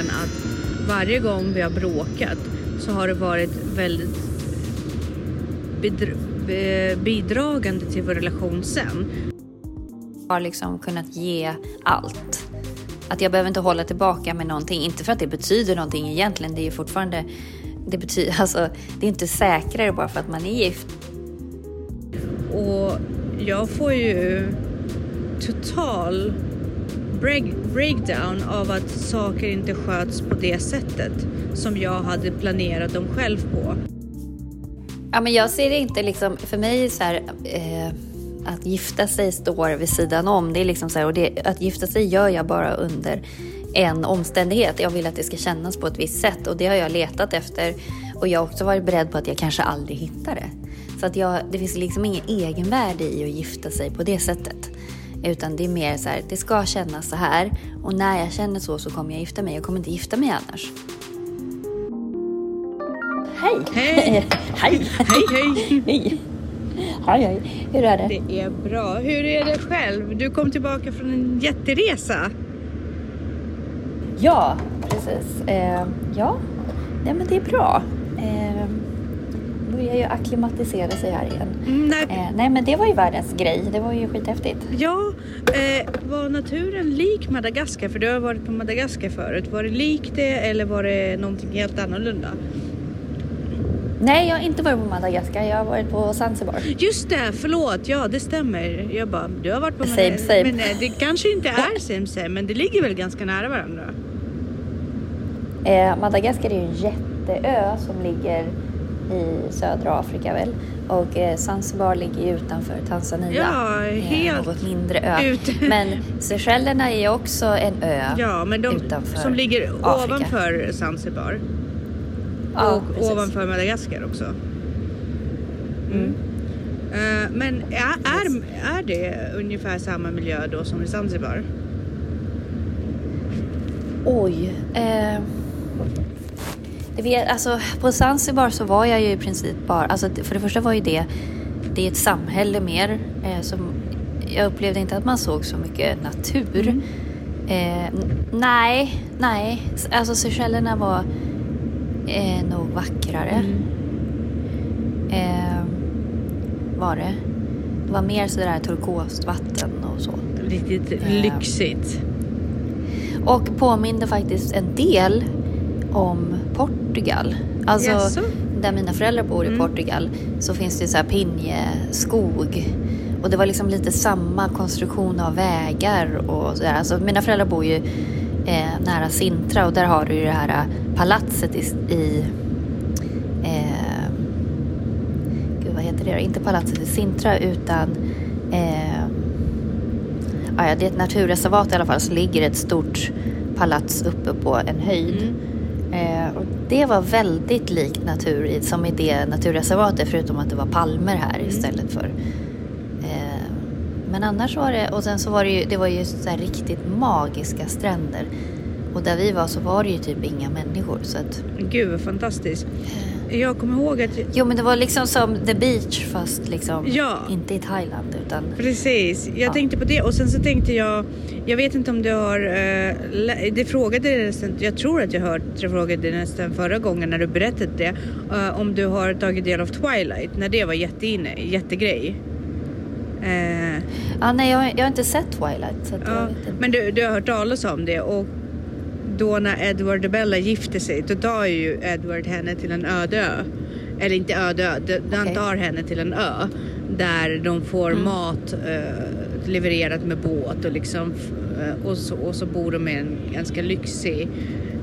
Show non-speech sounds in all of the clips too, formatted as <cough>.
början att varje gång vi har bråkat så har det varit väldigt bidragande till vår relation sen. Jag har liksom kunnat ge allt. Att jag behöver inte hålla tillbaka med någonting. Inte för att det betyder någonting egentligen. Det är ju fortfarande... Det, betyder, <laughs> alltså, det är inte säkrare bara för att man är gift. Och jag får ju total break, breakdown av att saker inte sköts på det sättet som jag hade planerat dem själv på. Ja, men jag ser det inte liksom, för mig så här, eh, att gifta sig står vid sidan om. Det är liksom så här, och det, att gifta sig gör jag bara under en omständighet. Jag vill att det ska kännas på ett visst sätt och det har jag letat efter. Och jag har också varit beredd på att jag kanske aldrig hittar det. Så att jag, det finns liksom ingen egenvärde i att gifta sig på det sättet. Utan det är mer så här, det ska kännas så här. Och när jag känner så så kommer jag gifta mig. Jag kommer inte gifta mig annars. Hej! Hej! <laughs> hej! Hej, hej! hej! Hej, hej! Hur är det? Det är bra. Hur är det själv? Du kom tillbaka från en jätteresa. Ja, precis. Eh, ja, Nej, men det är bra. Eh, börjar ju akklimatisera sig här igen. Mm, nej. Eh, nej men det var ju världens grej. Det var ju skithäftigt. Ja, eh, var naturen lik Madagaskar? För du har varit på Madagaskar förut. Var det lik det eller var det någonting helt annorlunda? Nej, jag har inte varit på Madagaskar. Jag har varit på Zanzibar. Just det, förlåt. Ja, det stämmer. Jag bara, du har varit på Same, same. Men eh, det kanske inte är same, same, men det ligger väl ganska nära varandra? Eh, Madagaskar är ju en jätteö som ligger i södra Afrika väl. Och eh, Zanzibar ligger ju utanför Tanzania. Ja, eh, helt Något mindre ö. ut. <laughs> Men Seychellerna är också en ö Ja, men de utanför som ligger Afrika. ovanför Zanzibar. Ja, och precis. ovanför Madagaskar också. Mm. Eh, men är, är, är det ungefär samma miljö då som i Zanzibar? Oj. Eh, det vet, alltså, på Zanzibar så var jag ju i princip bara... Alltså, för det första var ju det, det är ett samhälle mer. Eh, som, jag upplevde inte att man såg så mycket natur. Mm. Eh, nej, nej. Alltså Seychellerna var eh, nog vackrare. Mm. Eh, var det. Det var mer sådär turkost vatten och så. Riktigt Eh. lyxigt. Och påminde faktiskt en del om Portugal. Alltså Jaså? där mina föräldrar bor i Mm. Portugal så finns det så här pinjeskog. Och det var liksom lite samma konstruktion av vägar och sådär. Alltså mina föräldrar bor ju eh, nära Sintra och där har du ju det här eh, palatset i, i eh, gud vad heter det då? Inte palatset i Sintra utan eh, ja, det är ett naturreservat i alla fall så ligger ett stort palats uppe på en höjd. Mm. Eh, det var väldigt likt natur som i det naturreservatet förutom att det var palmer här istället för eh, men annars var det, och sen så var det ju, det var ju så riktigt magiska stränder. Och där vi var så var det ju typ inga människor så att Gud vad fantastiskt. Jag kommer ihåg att Jo men det var liksom som the beach fast liksom Ja. inte i Thailand utan Precis, jag Ja. tänkte på det och sen så tänkte jag, jag vet inte om du har, eh, det frågade jag nästan, jag tror att jag hört, jag frågade nästan förra gången när du berättade det, eh, om du har tagit del av Twilight, när det var jätteinne, jättegrej. Eh, Ja, nej, jag, jag har inte sett Twilight. Så ja, vet inte. men du, du har hört talas om det och då när Edward och Bella gifter sig, då tar ju Edward henne till en öde ö. Eller inte öde ö, han Okej. tar henne till en ö där de får Mm. mat eh, levererat med båt och liksom eh, och, så, och så bor de i en ganska lyxig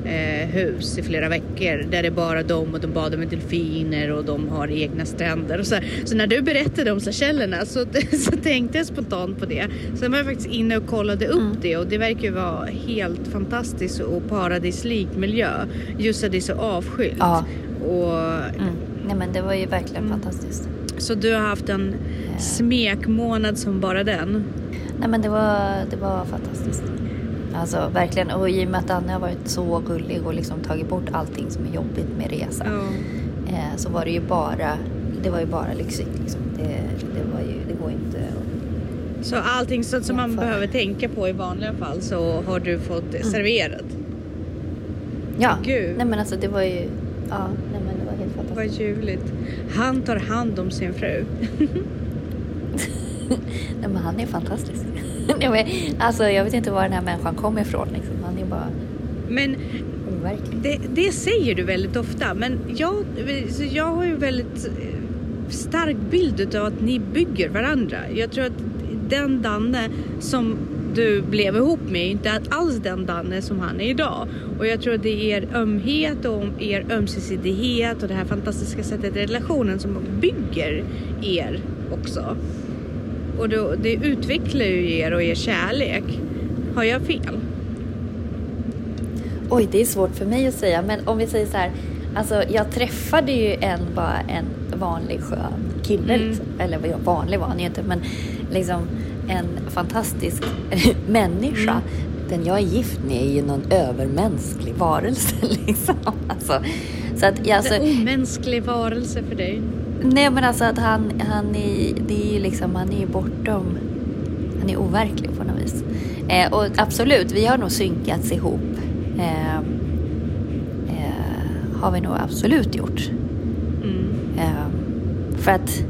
eh, hus i flera veckor där det är bara de och de badar med delfiner och de har egna stränder och så, så när du berättade om Seychellerna så, <laughs> så tänkte jag spontant på det. Sen var jag faktiskt inne och kollade upp Mm. det och det verkar ju vara helt fantastiskt och paradislik miljö. Just att det är så avskilt. Ja. Och, Mm. Nej men det var ju verkligen Mm. fantastiskt. Så du har haft en smekmånad som bara den. Nej men det var, det var fantastiskt. Alltså verkligen. Och i och med att Anne har varit så gullig och liksom tagit bort allting som är jobbigt med resa. Ja. Eh, så var det ju bara, det var ju bara lyxigt liksom. Det, det var ju, det går inte att... Så allting sånt som man behöver tänka på i vanliga fall så har du fått serverat. Ja, Gud. nej men alltså det var ju, ja, nej men Vad ljuvligt. Han tar hand om sin fru. <laughs> Nej men han är fantastisk. <laughs> nej, men, alltså jag vet inte var den här människan kommer ifrån liksom. Han är bara Men det, det säger du väldigt ofta. Men jag, så jag har ju väldigt eh, stark bild av att ni bygger varandra. Jag tror att den Danne som du blev ihop med inte alls den Danne som han är idag. Och jag tror att det är er ömhet och er ömsesidighet och det här fantastiska sättet i relationen som bygger er också. Och då, det utvecklar ju er och er kärlek. Har jag fel? Oj, det är svårt för mig att säga, men om vi säger så här. Alltså, jag träffade ju en, bara en vanlig skön kille. Mm. Liksom. Eller vanlig var han ju inte, men liksom en fantastisk <laughs> människa. Mm. Den jag är gift med är ju någon övermänsklig varelse. <laughs> Liksom. Alltså, så att, alltså, en omänsklig varelse för dig. nej, men alltså att han, han, är, det är ju liksom, han är ju bortom... Han är overklig på något vis. Eh, och absolut, vi har nog synkats ihop. Eh, eh, har vi nog absolut gjort. Mm. Eh, för att,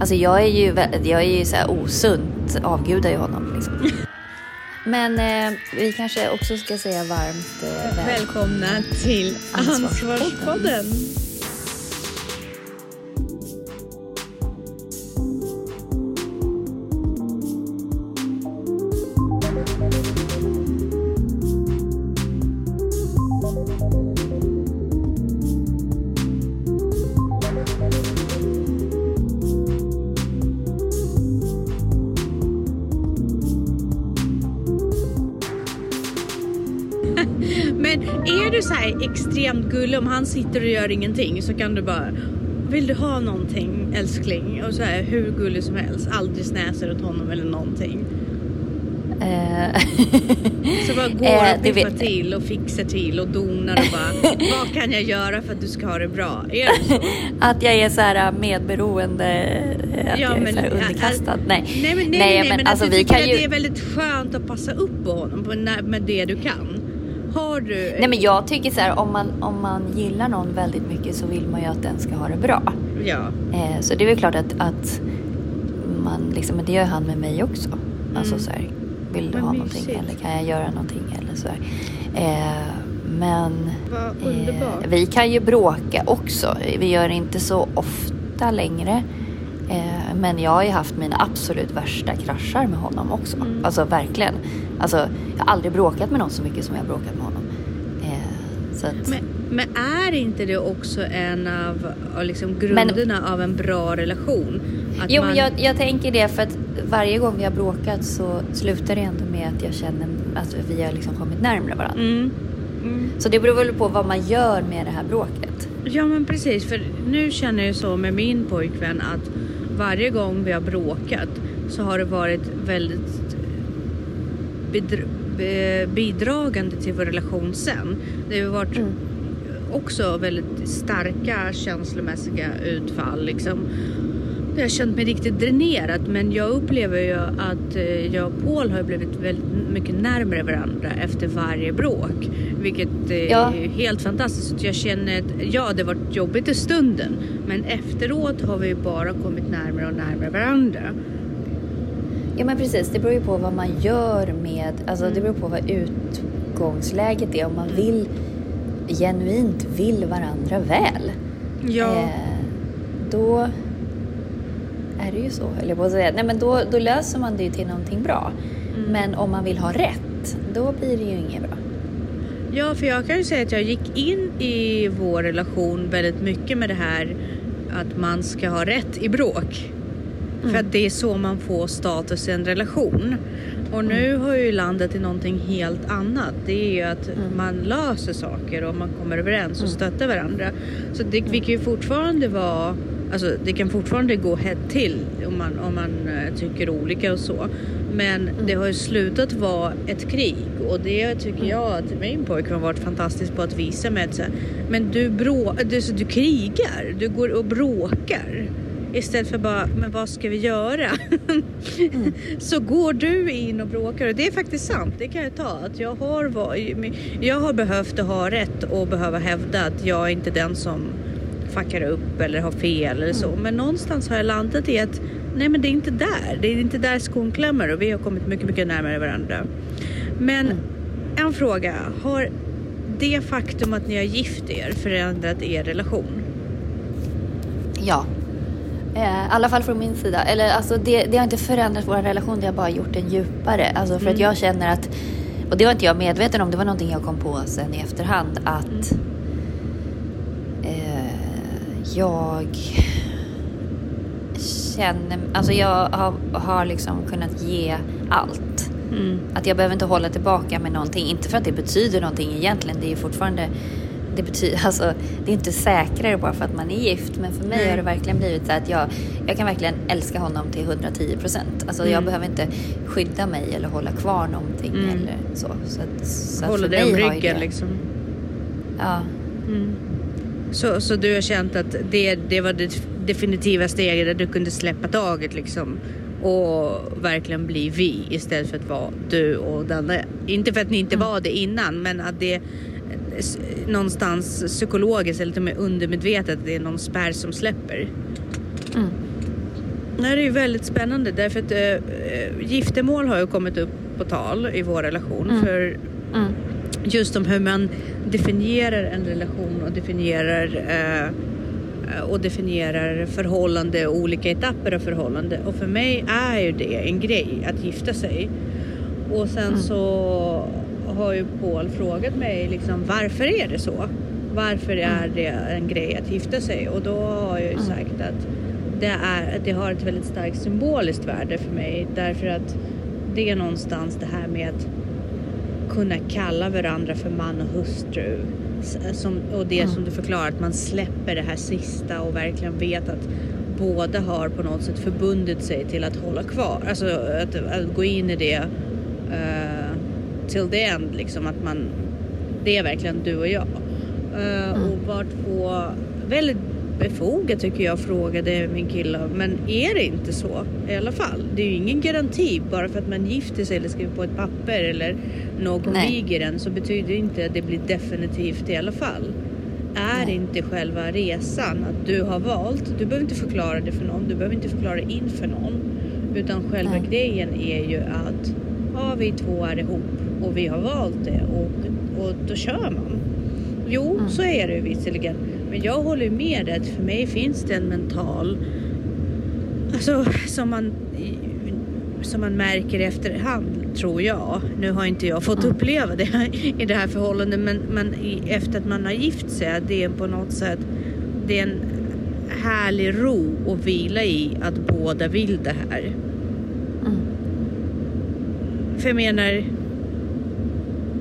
alltså jag är ju, jag är ju så här osunt, avgudar ju honom. Liksom. <laughs> Men eh, vi kanske också ska säga varmt eh, väl. Välkomna till Ansvarspodden. Ansvarspodden. Gullig om han sitter och gör ingenting så kan du bara vill du ha någonting älskling? Och så här hur gullig som helst. Aldrig snäser åt honom eller någonting. Eh, Så bara <laughs> går Eh, och det piffar vet- till och fixar till och donar och bara vad kan jag göra för att du ska ha det bra? Är det så? <laughs> att jag är så här medberoende, eh, att Ja, jag är men- så här ja, underkastad. Nej, Nej men, nej, nej, nej, men, alltså att du vi tycker att ju... det är väldigt skönt att passa upp på honom med det du kan. Har du... Nej men jag tycker så här, om man, om man gillar någon väldigt mycket så vill man ju att den ska ha det bra. Ja. Eh, så det är väl klart att, att man liksom, men det gör han med mig också. Alltså så här, vill du Vad ha mysigt. någonting eller kan jag göra någonting eller så här. Eh, men eh, vi kan ju bråka också. Vi gör det inte så ofta längre. Eh, men jag har ju haft mina absolut värsta kraschar med honom också. Mm. Alltså verkligen. Alltså, jag har aldrig bråkat med någon så mycket som jag har bråkat med honom. Eh, att, Men, men är inte det också en av liksom grunderna av en bra relation? Att Jo, man- men jag, jag tänker det för att varje gång vi har bråkat så slutar det ändå med att jag känner att vi har liksom kommit närmare varandra. Mm. Mm. Så det beror väl på vad man gör med det här bråket. Ja men precis, för nu känner jag så med min pojkvän att varje gång vi har bråkat så har det varit väldigt bidragande till vår relation sen. Det har varit Mm. också väldigt starka känslomässiga utfall liksom. Jag har känt mig riktigt dränerad men jag upplever ju att eh, jag och Paul har blivit väldigt mycket närmare varandra efter varje bråk. Vilket eh, Ja. är helt fantastiskt. Jag känner att ja, det var jobbigt i stunden men efteråt har vi bara kommit närmare och närmare varandra. Ja men precis, det beror ju på vad man gör med, alltså Mm. det beror på vad utgångsläget är. Om man vill, genuint vill varandra väl. Ja, Eh, då är det ju så, jag på att säga. Nej men då, då löser man det ju till någonting bra. Mm. Men om man vill ha rätt, då blir det ju inget bra. ja, för jag kan ju säga att jag gick in i vår relation väldigt mycket med det här att man ska ha rätt i bråk. För att det är så man får status i en relation. Och nu har ju landet i någonting helt annat. Det är ju att man löser saker och man kommer överens och stöttar varandra. Så det, vi kan ju fortfarande vara Alltså det kan fortfarande gå hett till om man, om man eh, tycker olika och så. Men det har ju slutat vara ett krig och det tycker jag att min pojkvän har varit fantastisk på att visa med att men du, brå, du, så du krigar, du går och bråkar. Istället för bara, men vad ska vi göra? Mm. <laughs> så går du in och bråkar och det är faktiskt sant, det kan jag ta. Att jag, har, jag har behövt att ha rätt och behöva hävda att jag är inte den som fuckar upp eller har fel eller så. Mm. Men någonstans har jag landat i att nej men det är inte där. Det är inte där skon klämmer och vi har kommit mycket, mycket närmare varandra. Men mm. en fråga. Har det faktum att ni har gift er förändrat er relation? Ja. Eh, I alla fall från min sida. Eller alltså det, det har inte förändrat vår relation, det har bara gjort den djupare. Alltså för mm. att jag känner att, och det var inte jag medveten om, det var någonting jag kom på sen i efterhand att mm. Jag känner, alltså jag har, har liksom kunnat ge allt. Mm. Att jag behöver inte hålla tillbaka med någonting. Inte för att det betyder någonting egentligen. Det är fortfarande det betyder, <laughs> alltså, det är inte säkrare bara för att man är gift. Men för mig mm. har det verkligen blivit så att jag, jag kan verkligen älska honom till 110 procent. Alltså, mm. Jag behöver inte skydda mig eller hålla kvar någonting mm. eller så. så, att, så Hålla dig om ryggen liksom. Ja. Mm. Så, så du har känt att det, det var det definitiva steget där du kunde släppa taget liksom och verkligen bli vi istället för att vara du och den Inte för att ni inte mm. var det innan men att det någonstans psykologiskt eller till och med undermedvetet det är någon spärr som släpper. Mm. Det här är ju väldigt spännande därför att äh, giftermål har ju kommit upp på tal i vår relation. Mm. För mm. Just om hur man definierar en relation och definierar äh, och definierar förhållande och olika etapper av förhållande. Och för mig är ju det en grej att gifta sig. Och sen mm. så har ju Paul frågat mig liksom varför är det så? Varför är mm. det en grej att gifta sig? Och då har jag ju mm. sagt att det, är, det har ett väldigt starkt symboliskt värde för mig därför att det är någonstans det här med att kunna kalla varandra för man och hustru. Som, och det mm. som du förklarar, att man släpper det här sista och verkligen vet att båda har på något sätt förbundit sig till att hålla kvar, alltså att, att gå in i det uh, till the end liksom att man, det är verkligen du och jag. Uh, mm. Och var två väldigt befogat tycker jag frågade min kille. Men är det inte så i alla fall? Det är ju ingen garanti bara för att man gifter sig eller skriver på ett papper eller någon viger en så betyder det inte att det blir definitivt i alla fall. Är Nej. inte själva resan att du har valt, du behöver inte förklara det för någon, du behöver inte förklara det inför någon. Utan själva Nej. grejen är ju att ja, vi två är ihop och vi har valt det och, och då kör man. Jo, mm. så är det visserligen. Men jag håller med dig att för mig finns det en mental, alltså som man, som man märker i efterhand tror jag. Nu har inte jag fått mm. uppleva det <laughs> i det här förhållandet men, men efter att man har gift sig, det är på något sätt, det är en härlig ro och vila i att båda vill det här. Mm. För jag menar,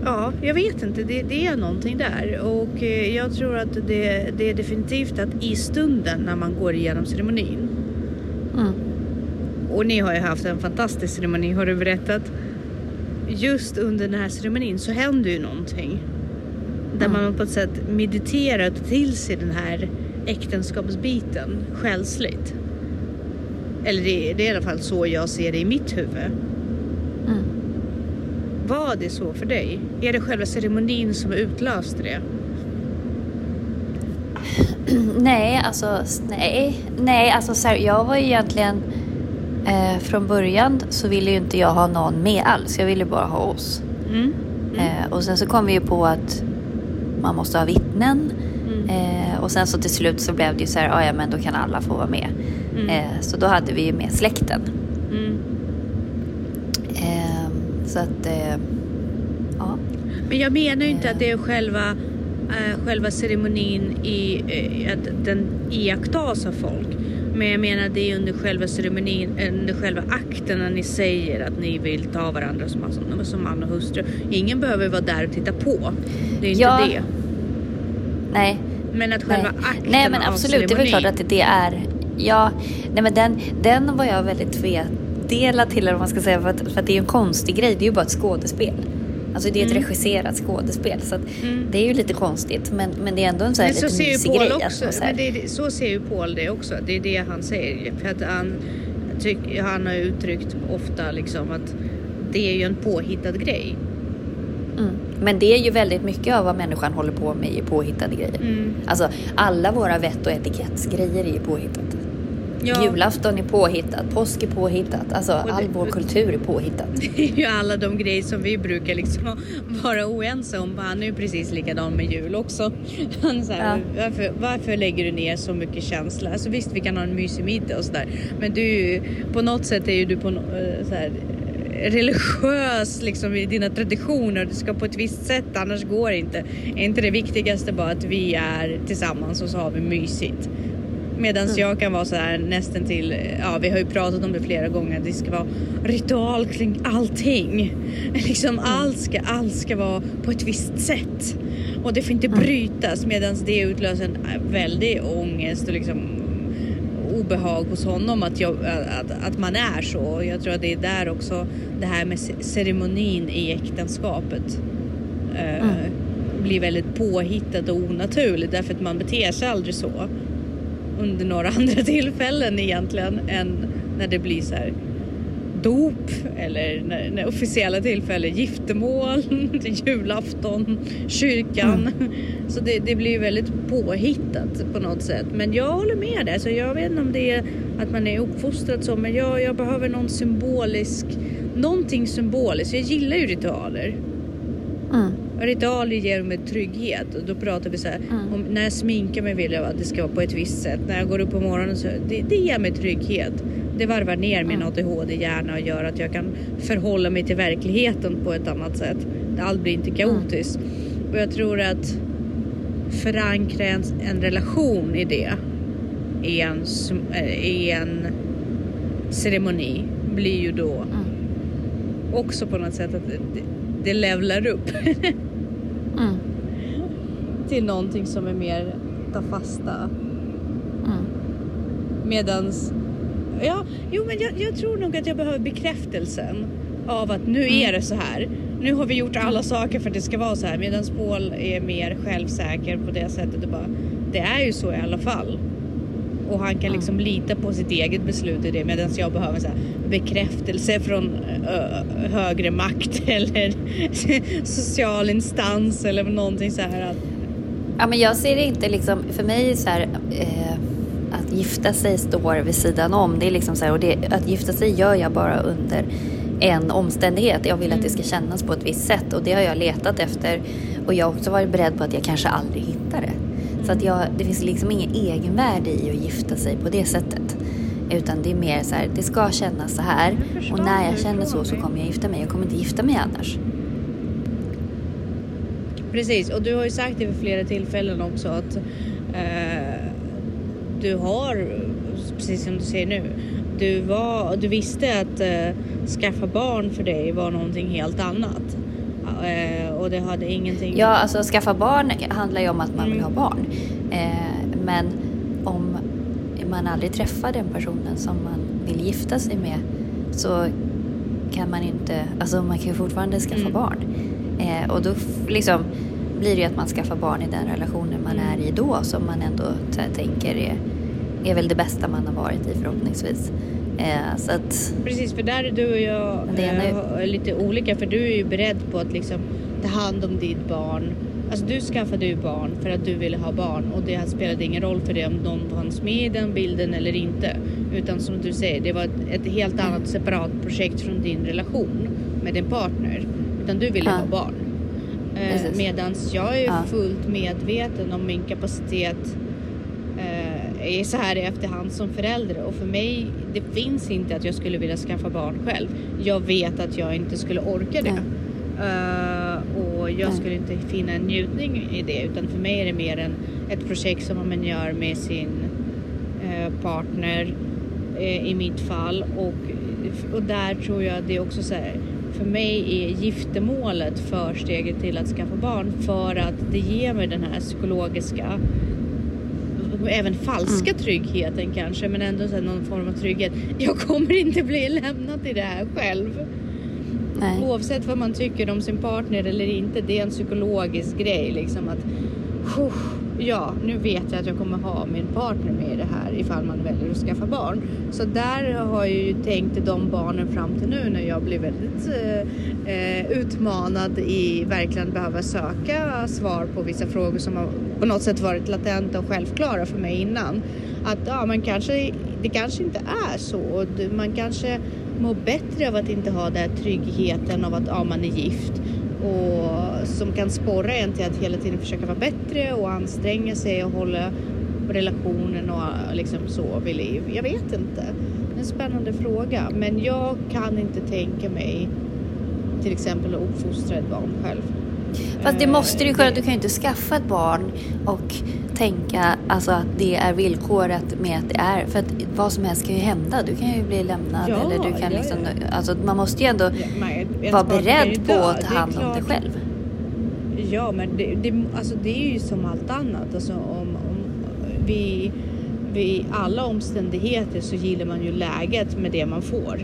Ja, jag vet inte. Det, det, är någonting där. Och eh, jag tror att det, det, är definitivt att i stunden när man går igenom ceremonin. Mm. Och ni har ju haft en fantastisk ceremoni har du berättat. Just under den här ceremonin så händer ju någonting. Där mm. man på ett sätt mediterar och tar till sig den här äktenskapsbiten själsligt. Eller det, det är i alla fall så jag ser det i mitt huvud. Mm. Var det så för dig? Är det själva ceremonin som utlöste det? <clears throat> Nej, alltså nej. Nej, alltså så här, jag var ju egentligen eh, från början så ville ju inte jag ha någon med alls. Jag ville bara ha oss. Mm. Mm. Eh, och sen så kom vi ju på att man måste ha vittnen. Mm. Eh, och sen så till slut så blev det ju så här, ah, ja men då kan alla få vara med. Mm. Eh, så då hade vi ju med släkten. Mm. Så att, eh, ja. Men jag menar ju inte att det är själva, äh, själva ceremonin i äh, att den iakttas av folk. Men jag menar det är under själva ceremonin, under själva akten när ni säger att ni vill ta varandra som, som man och hustru. Ingen behöver vara där och titta på. Det är inte ja. det. Nej. Men att själva nej. akten Nej men absolut, det är väl klart att det är. Ja, nej men den, den var jag väldigt tvet delad till eller vad man ska säga för att, för att det är en konstig grej. Det är ju bara ett skådespel. Alltså det är ett mm. regisserat skådespel så mm. det är ju lite konstigt men, men det är ändå en sån här men så lite mysig grej. Också, så, men det, så ser ju Paul det också. Det är det han säger. För att han, tyck, han har uttryckt ofta liksom att det är ju en påhittad grej. Mm. Men det är ju väldigt mycket av vad människan håller på med är påhittade grejer. Mm. Alltså alla våra vett och etikettsgrejer är ju påhittat. Ja. Julafton är påhittat, påsk är påhittat, alltså det, all vår kultur är påhittat. <laughs> Det är ju alla de grejer som vi brukar liksom <laughs> vara oense om. Han är ju precis likadan med jul också. <laughs> Han så här, ja. varför, varför lägger du ner så mycket känsla? Alltså visst, vi kan ha en mysig middag och sådär. Men du, på något sätt är ju du på eh, så här, religiös liksom, i dina traditioner. Du ska på ett visst sätt, annars går det inte. Är inte det viktigaste bara att vi är tillsammans och så har vi mysigt? Medan mm. jag kan vara så här nästan till, ja vi har ju pratat om det flera gånger, det ska vara ritual kring allting. <laughs> Liksom mm. allt ska, allt ska vara på ett visst sätt. Och det får inte mm. brytas medan det utlöser en väldig ångest och liksom obehag hos honom att, jag, att, att man är så. Jag tror att det är där också det här med ceremonin i äktenskapet eh, mm. blir väldigt påhittat och onaturligt därför att man beter sig aldrig så under några <laughs> andra tillfällen egentligen än när det blir så här dop eller när, när officiella tillfällen, giftermål, <laughs> julafton, kyrkan. Mm. Så det, det, blir väldigt påhittat på något sätt. Men jag håller med dig. Så jag vet inte om det är att man är uppfostrad så, men jag, jag behöver någon symbolisk, någonting symboliskt. Jag gillar ju ritualer. Mm. Ritualer ger mig trygghet och då pratar vi så här, mm. om, när jag sminkar mig vill jag att det ska vara på ett visst sätt. När jag går upp på morgonen så det, det ger mig trygghet. Det varvar ner min ADHD-hjärna och gör att jag kan förhålla mig till verkligheten på ett annat sätt. Allt blir inte kaotiskt. Och jag tror att förankra en, en relation i det i en, eh, i en ceremoni blir ju då mm. också på något sätt att det, det levlar upp. <laughs> mm. Till någonting som är mer ta fasta. Mm. Medans, ja, jo men jag, jag, tror nog att jag behöver bekräftelsen av att nu mm. är det så här. Nu har vi gjort alla mm. saker för att det ska vara så här. Medan Paul är mer självsäker på det sättet. Och bara, det är ju så i alla fall. Och han kan liksom lita på sitt eget beslut i det medan jag behöver så bekräftelse från ö, högre makt <laughs> eller social instans eller någonting så här. Att... Ja, men jag ser det inte liksom, för mig så här, eh, att gifta sig står vid sidan om. Det är liksom så här, och det, att gifta sig gör jag bara under en omständighet. Jag vill att det ska kännas på ett visst sätt och det har jag letat efter. Och jag har också varit beredd på att jag kanske aldrig hittar det. Så att jag, det finns liksom ingen egenvärde i att gifta sig på det sättet. Utan det är mer så här, det ska kännas så här. Och när jag känner så så kommer jag gifta mig. Jag kommer inte gifta mig annars. Precis, och du har ju sagt det vid flera tillfällen också att eh, du har, precis som du säger nu, du, var, du visste att eh, skaffa barn för dig var någonting helt annat. Eh, och det hade ingenting... Ja, alltså skaffa barn handlar ju om att man vill ha mm. barn. Eh, men om man aldrig träffar den personen som man vill gifta sig med så kan man inte, alltså man kan ju fortfarande skaffa mm. barn. Eh, och då liksom blir det ju att man skaffar barn i den relationen man är i då som man ändå tänker är, är väl det bästa man har varit i förhoppningsvis. Eh, så att, Precis, för där är du och jag eh, lite olika för du är ju beredd på att liksom ta hand om ditt barn. Alltså du skaffade ju barn för att du ville ha barn och det spelade ingen roll för dig om någon fanns med i den bilden eller inte. Utan som du säger, det var ett, ett helt annat separat projekt från din relation med din partner. Utan du ville ja. ha barn. Eh, medans jag är ja. fullt medveten om min kapacitet är så här i efterhand som förälder och för mig, det finns inte att jag skulle vilja skaffa barn själv. Jag vet att jag inte skulle orka det. Uh, och jag Nej. skulle inte finna en njutning i det utan för mig är det mer en, ett projekt som man gör med sin uh, partner uh, i mitt fall och, och där tror jag det är också så här för mig är giftermålet försteget till att skaffa barn för att det ger mig den här psykologiska även falska mm. tryggheten kanske men ändå så någon form av trygghet. Jag kommer inte bli lämnad i det här själv. Nej. Oavsett vad man tycker om sin partner eller inte, det är en psykologisk grej liksom att "Huh, Ja, nu vet jag att jag kommer ha min partner med i det här ifall man väljer att skaffa barn. Så där har jag ju tänkt de barnen fram till nu när jag blir väldigt eh, eh utmanad i verkligen behöva söka svar på vissa frågor som har på något sätt varit latenta och självklara för mig innan. Att ja, men kanske, det kanske inte är så. Man kanske mår bättre av att inte ha den här tryggheten av att ja, man är gift och som kan sporra en till att hela tiden försöka vara bättre och anstränga sig och hålla relationen och liksom så vid liv. Jag vet inte. Det är en spännande fråga, men jag kan inte tänka mig till exempel att uppfostra ett barn själv. Fast det måste du ju kunna. Du kan ju inte skaffa ett barn och tänka alltså, att det är villkoret med att det är. För att vad som helst kan ju hända. Du kan ju bli lämnad Ja, eller du kan ja, liksom... ja. Alltså, man måste ju ändå Ja, vara beredd på att ta hand om dig själv. Ja, men det, det, alltså det är ju som allt annat. Alltså om, om vi, vid alla omständigheter så gillar man ju läget med det man får.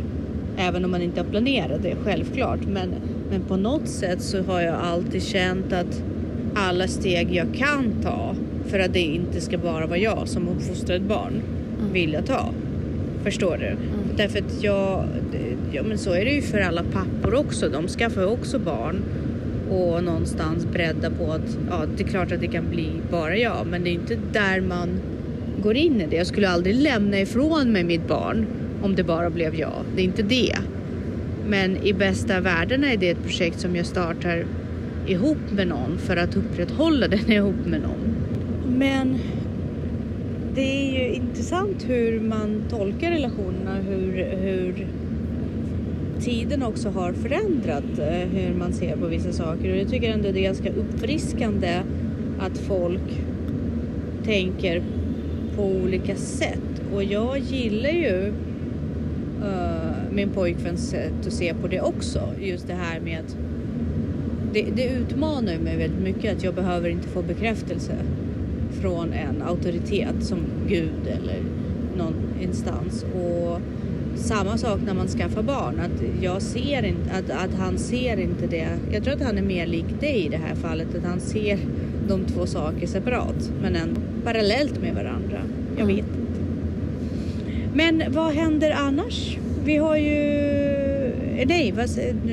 Även om man inte har planerat det, självklart. Men, men på något sätt så har jag alltid känt att alla steg jag kan ta för att det inte ska bara vara jag som uppfostrar ett barn vill jag ta. Förstår du? Därför att jag, ja men så är det ju för alla pappor också. De skaffar ju också barn och någonstans beredda på att ja, det är klart att det kan bli bara jag, men det är inte där man går in i det. Jag skulle aldrig lämna ifrån mig mitt barn om det bara blev jag. Det är inte det. Men i bästa världen är det ett projekt som jag startar ihop med någon för att upprätthålla <laughs> den ihop med någon. Men det är ju intressant hur man tolkar relationerna, hur, hur tiden också har förändrat eh, hur man ser på vissa saker och jag tycker ändå det är ganska uppfriskande att folk tänker på olika sätt och jag gillar ju uh, min pojkväns sätt att se på det också. Just det här med att det, det utmanar mig väldigt mycket att jag behöver inte få bekräftelse från en auktoritet som Gud eller någon instans. Och samma sak när man skaffar barn, att jag ser inte, att, att han ser inte det. Jag tror att han är mer lik dig i det här fallet, att han ser de två saker separat men ändå parallellt med varandra. Jag vet inte. Men vad händer annars? Vi har ju, eh, nej, vad,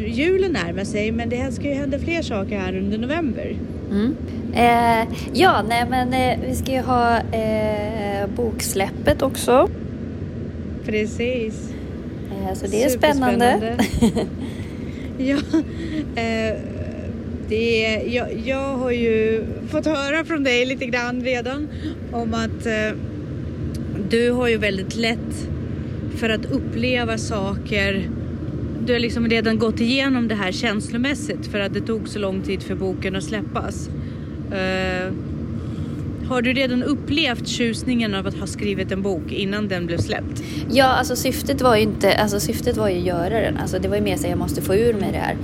julen närmar sig men det ska ju hända fler saker här under november. Mm. Eh, ja, nej men eh, vi ska ju ha eh, boksläppet också. Precis. Eh, så det är spännande. <laughs> Ja, eh, det är, jag, jag har ju fått höra från dig lite grann redan om att du har ju väldigt lätt för att uppleva saker. Du har liksom redan gått igenom det här känslomässigt för att det tog så lång tid för boken att släppas. Eh, har du redan upplevt tjusningen av att ha skrivit en bok innan den blev släppt? Ja, alltså syftet var ju inte, alltså syftet var ju att göra den. Alltså det var ju mer så att jag måste få ur mig det här.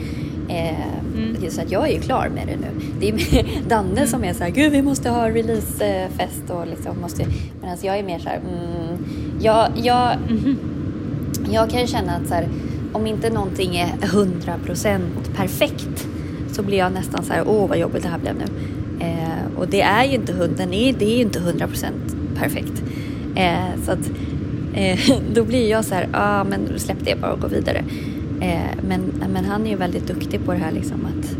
Eh, Så att jag är ju klar med det nu. Det är mer <laughs> Danne som är så här, gud vi måste ha releasefest och liksom måste... Men alltså jag är mer så här, mm, jag, jag, jag kan känna att så här, om inte någonting är 100% perfekt så blir jag nästan så här, åh vad jobbigt det här blev nu. Eh, och det är ju inte, den är, det är ju inte 100% perfekt. Eh, så att eh, <laughs> då blir jag så här, ah, men släpp det bara och gå vidare. Eh, men, men han är ju väldigt duktig på det här liksom att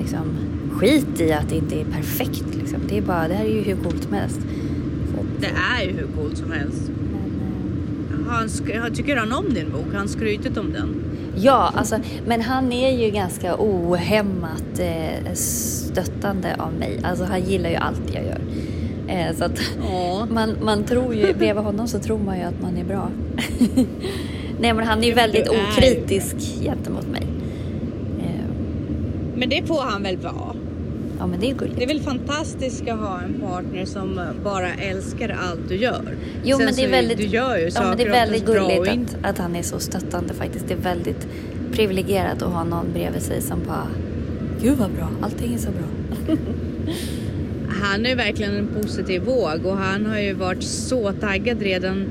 liksom, skit i att det inte är perfekt. Liksom. Det, är bara, det här är ju hur coolt som helst. Så, Det är ju hur coolt som helst han har- tycker han om din bok? Han skrytit om den? Ja, alltså, men han är ju ganska ohämmat eh, stöttande av mig. Alltså han gillar ju allt jag gör. Eh, så att Ja. <laughs> man, man tror ju, bredvid honom så tror man ju att man är bra. <laughs> Nej men han är ju väldigt okritisk gentemot mig. Eh, Men det får han väl vara? Ja men det är gulligt. Det är väl fantastiskt att ha en partner som bara älskar allt du gör. Jo Sen men det är väldigt, Du gör ju ja, men det är väldigt gulligt att, att han är så stöttande faktiskt. Det är väldigt privilegierat att ha någon bredvid sig som bara Gud vad bra, allting är så bra. <laughs> Han är verkligen en positiv våg och han har ju varit så taggad redan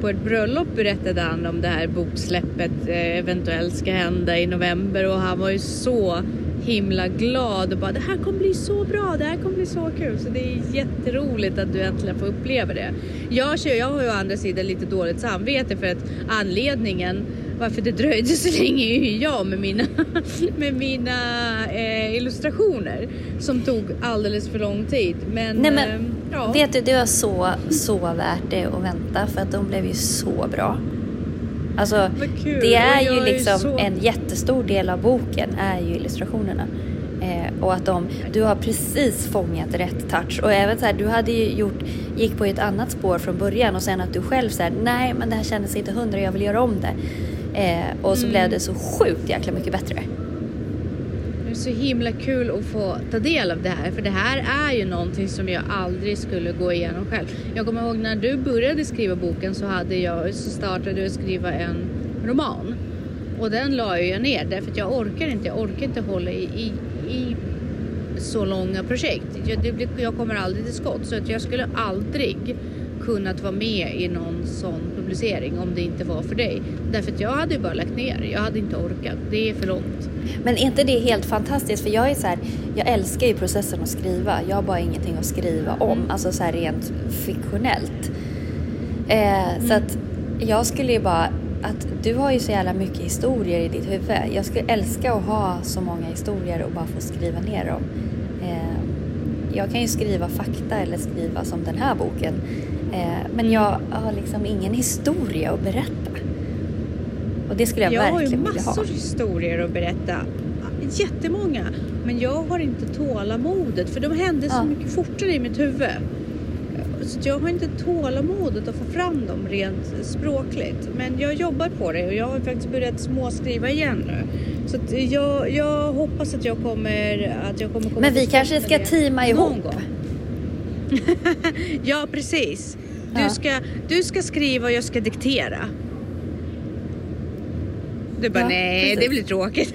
på ett bröllop berättade han om det här boksläppet eh, eventuellt ska hända i november och han var ju så himla glad och bara det här kommer bli så bra, det här kommer bli så kul. Så det är jätteroligt att du äntligen får uppleva det. Jag, kör, jag har ju å andra sidan lite dåligt samvete för att anledningen varför det dröjde så länge är ju jag med mina, <laughs> med mina eh, illustrationer som tog alldeles för lång tid. Men, Nej, men eh, ja. vet du, det var så, så värt det att vänta för att de blev ju så bra. Alltså, kul. det är ju jag är liksom så- en jättestor del av boken är ju illustrationerna. Eh, och att de, du har precis fångat rätt touch. Och även så här, du hade ju gjort, gick på ett annat spår från början och sen att du själv säger nej men det här kändes inte hundra, jag vill göra om det. Eh, och så Mm. blev det så sjukt jäkla mycket bättre. Så himla kul att få ta del av det här för det här är ju någonting som jag aldrig skulle gå igenom själv. Jag kommer ihåg när du började skriva boken så, hade jag, så startade jag att skriva en roman. Och den la jag ner därför att jag orkar inte, jag orkar inte hålla i, i, i så långa projekt. Jag, det jag kommer aldrig till skott så att jag skulle aldrig kunnat vara med i någon sån publicering om det inte var för dig. Därför att jag hade ju bara lagt ner, jag hade inte orkat, det är för långt. Men är inte det helt fantastiskt? För jag är så här, jag älskar ju processen att skriva. Jag har bara ingenting att skriva om, alltså så här rent fiktionellt. Eh, Så att jag skulle ju bara, att du har ju så jävla mycket historier i ditt huvud. Jag skulle älska att ha så många historier och bara få skriva ner dem. Eh, jag kan ju skriva fakta eller skriva som den här boken. Eh, men jag har liksom ingen historia att berätta. Och det skulle jag, Jag har ju verkligen vilja ha. massor historier att berätta. Jättemånga. Men jag har inte tålamodet för de hände så Ja. mycket fortare i mitt huvud. Så jag har inte tålamodet att få fram dem rent språkligt. Men jag jobbar på det och jag har faktiskt börjat småskriva igen nu. Så jag, jag hoppas att jag kommer att jag kommer komma Men vi kanske ska teama ihop. gång. <laughs> ja, precis. Du, Ja. ska, du ska skriva och jag ska diktera. Du bara, Ja, nej, precis. det blir tråkigt.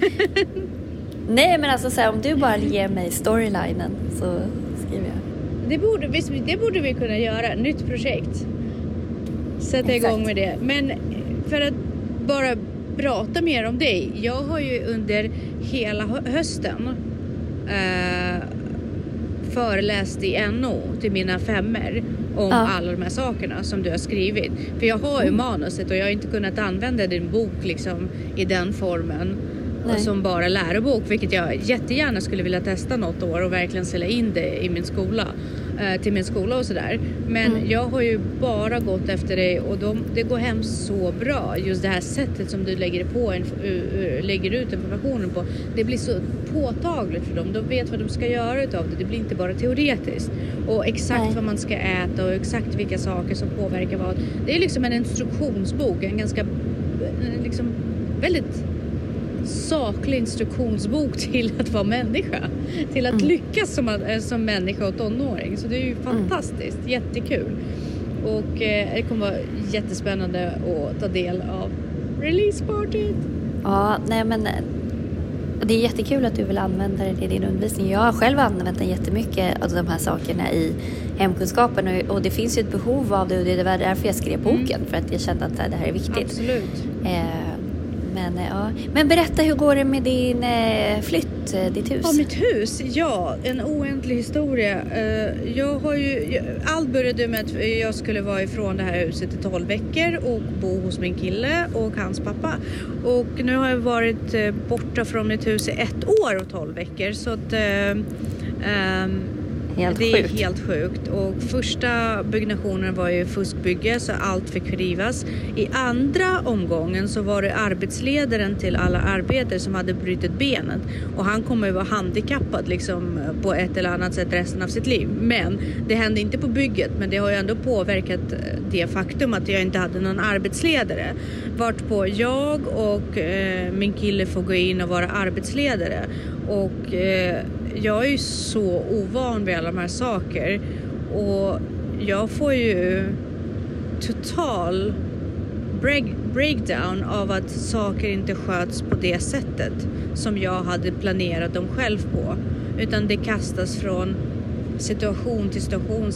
<laughs> Nej men alltså så här, om du bara ger mig storylinen så skriver jag. Det borde, visst, det borde vi kunna göra, nytt projekt. Sätta Exakt. igång med det. Men för att bara prata mer om dig. Jag har ju under hela hö- hösten eh, föreläst i NO till mina femmer om Ja. alla de här sakerna som du har skrivit. För jag har ju manuset och jag har inte kunnat använda din bok liksom i den formen Nej. som bara lärobok, vilket jag jättegärna skulle vilja testa något år och verkligen sälja in det i min skola, eh, till min skola och sådär. Men Mm. jag har ju bara gått efter dig och de, det går hem så bra. Just det här sättet som du lägger, på, inf- uh, uh, lägger ut informationen på. Det blir så påtagligt för dem. De vet vad de ska göra utav det. Det blir inte bara teoretiskt. Och exakt Nej. vad man ska äta och exakt vilka saker som påverkar vad. Det är liksom en instruktionsbok, en ganska eh, liksom väldigt saklig instruktionsbok <laughs> till att vara människa. Till att Mm. lyckas som, eh, som människa och tonåring. Så det är ju fantastiskt, jättekul. Och eh, det kommer vara jättespännande att ta del av releasepartyt. Ja, nej men eh, det är jättekul att du vill använda det i din undervisning. Jag har själv använt den jättemycket av de här sakerna i hemkunskapen och, och det finns ju ett behov av det och det var därför jag skrev boken för att jag kände att det här är viktigt. Absolut. Eh, men, eh, ja. men berätta, hur går det med din eh, flytt, eh, ditt hus? Ja, mitt hus. Ja, en oändlig historia. Eh, jag har ju, jag- allt började med att jag skulle vara ifrån det här huset i 12 veckor och bo hos min kille och hans pappa. Och nu har jag varit borta från mitt hus i ett år och 12 veckor. Så att, eh, ehm, Helt det är sjukt. helt sjukt. Och första byggnationen var ju fuskbygge så allt fick rivas. I andra omgången så var det arbetsledaren till alla arbetare som hade brutit benet. Och han kommer ju vara handikappad liksom på ett eller annat sätt resten av sitt liv. Men det hände inte på bygget men det har ju ändå påverkat eh, det faktum att jag inte hade någon arbetsledare. Vart på jag och eh, min kille får gå in och vara arbetsledare. Och eh, jag är ju så ovan vid alla de här saker och jag får ju total break, breakdown av att saker inte sköts på det sättet som jag hade planerat dem själv på. Utan det kastas från situation till situation,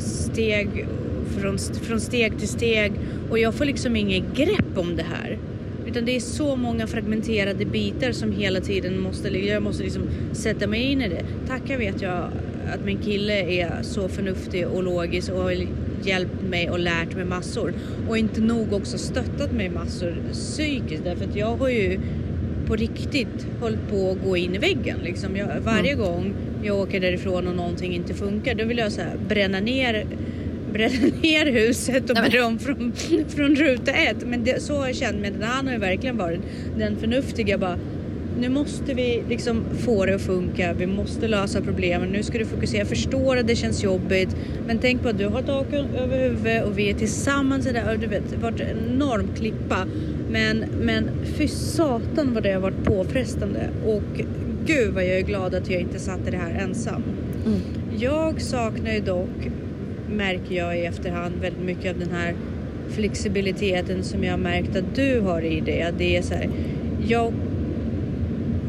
steg från, från steg till steg och jag får liksom inget grepp om det här. Utan det är så många fragmenterade bitar som hela tiden måste, jag måste liksom sätta mig in i det. Tacka vet jag att min kille är så förnuftig och logisk och har hjälpt mig och lärt mig massor. Och inte nog också stöttat mig massor psykiskt därför att jag har ju på riktigt hållit på att gå in i väggen. Liksom jag, varje mm. gång jag åker därifrån och någonting inte funkar då vill jag så här, bränna ner bränna <laughs> ner huset och börja om från, från ruta ett. Men det, så har jag känt mig. Han har ju verkligen varit den förnuftiga bara nu måste vi liksom få det att funka. Vi måste lösa problemen. Nu ska du fokusera. Jag förstår att det känns jobbigt, men tänk på att du har tak över huvudet och vi är tillsammans i det här. Du vet, det varit en enorm klippa. Men, men fy satan vad det har varit påfrestande och gud vad jag är glad att jag inte satt i det här ensam. Mm. Jag saknar ju dock, märker jag i efterhand, väldigt mycket av den här flexibiliteten som jag märkt att du har i det. Det är så här, jag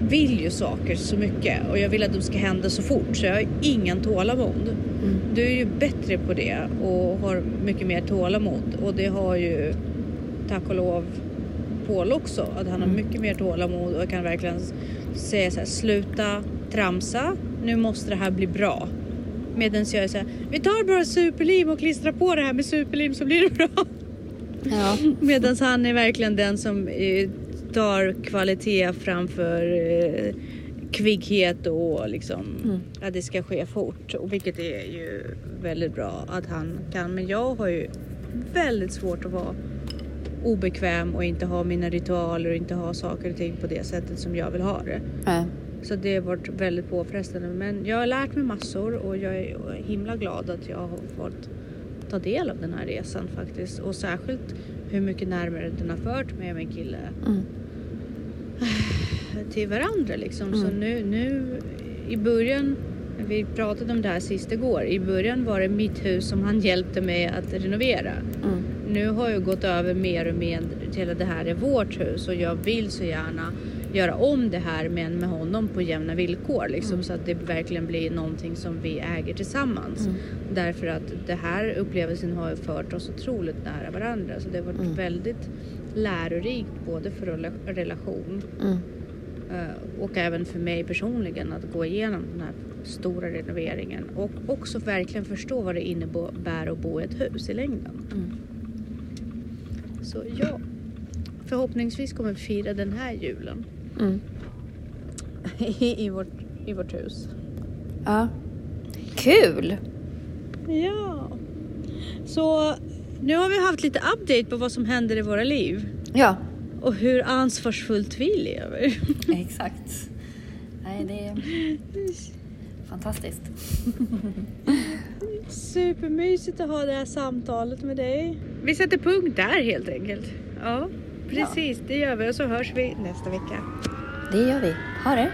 vill ju saker så mycket och jag vill att de ska hända så fort så jag har ingen tålamod. Mm. Du är ju bättre på det och har mycket mer tålamod och det har ju tack och lov Paul också. Att han har mm. mycket mer tålamod och kan verkligen säga så här, sluta tramsa, nu måste det här bli bra. Medan jag är så här, vi tar bara superlim och klistrar på det här med superlim så blir det bra. Ja. <laughs> Medan han är verkligen den som eh, tar kvalitet framför eh, kvigghet och liksom mm. att det ska ske fort. Och vilket är ju väldigt bra att han kan. Men jag har ju väldigt svårt att vara obekväm och inte ha mina ritualer och inte ha saker och ting på det sättet som jag vill ha det. Mm. Så det har varit väldigt påfrestande. Men jag har lärt mig massor och jag är himla glad att jag har fått ta del av den här resan faktiskt. Och särskilt hur mycket närmare den har fört mig och min kille. Mm. <sighs> Till varandra liksom. Mm. Så nu, nu i början vi pratade om det här sist igår. I början var det mitt hus som han hjälpte mig att renovera. Mm. Nu har jag gått över mer och mer till att det här är vårt hus och jag vill så gärna göra om det här men med honom på jämna villkor liksom, mm. så att det verkligen blir någonting som vi äger tillsammans. Mm. Därför att det här upplevelsen har fört oss otroligt nära varandra så det har varit mm. väldigt lärorikt både för relation mm. Eh, och även för mig personligen att gå igenom den här stora renoveringen och också verkligen förstå vad det innebär att bo i ett hus i längden. Mm. Så ja, förhoppningsvis kommer vi fira den här julen mm. I, <laughs> i, vårt, i vårt hus. Ja, kul! Ja, så nu har vi haft lite update på vad som händer i våra liv. Ja. Och hur ansvarsfullt vi lever. <laughs> Exakt. Nej, det är fantastiskt. <laughs> Supermysigt att ha det här samtalet med dig. Vi sätter punkt där helt enkelt. Ja, precis. Ja. Det gör vi och så hörs vi nästa vecka. Det gör vi. Ha det!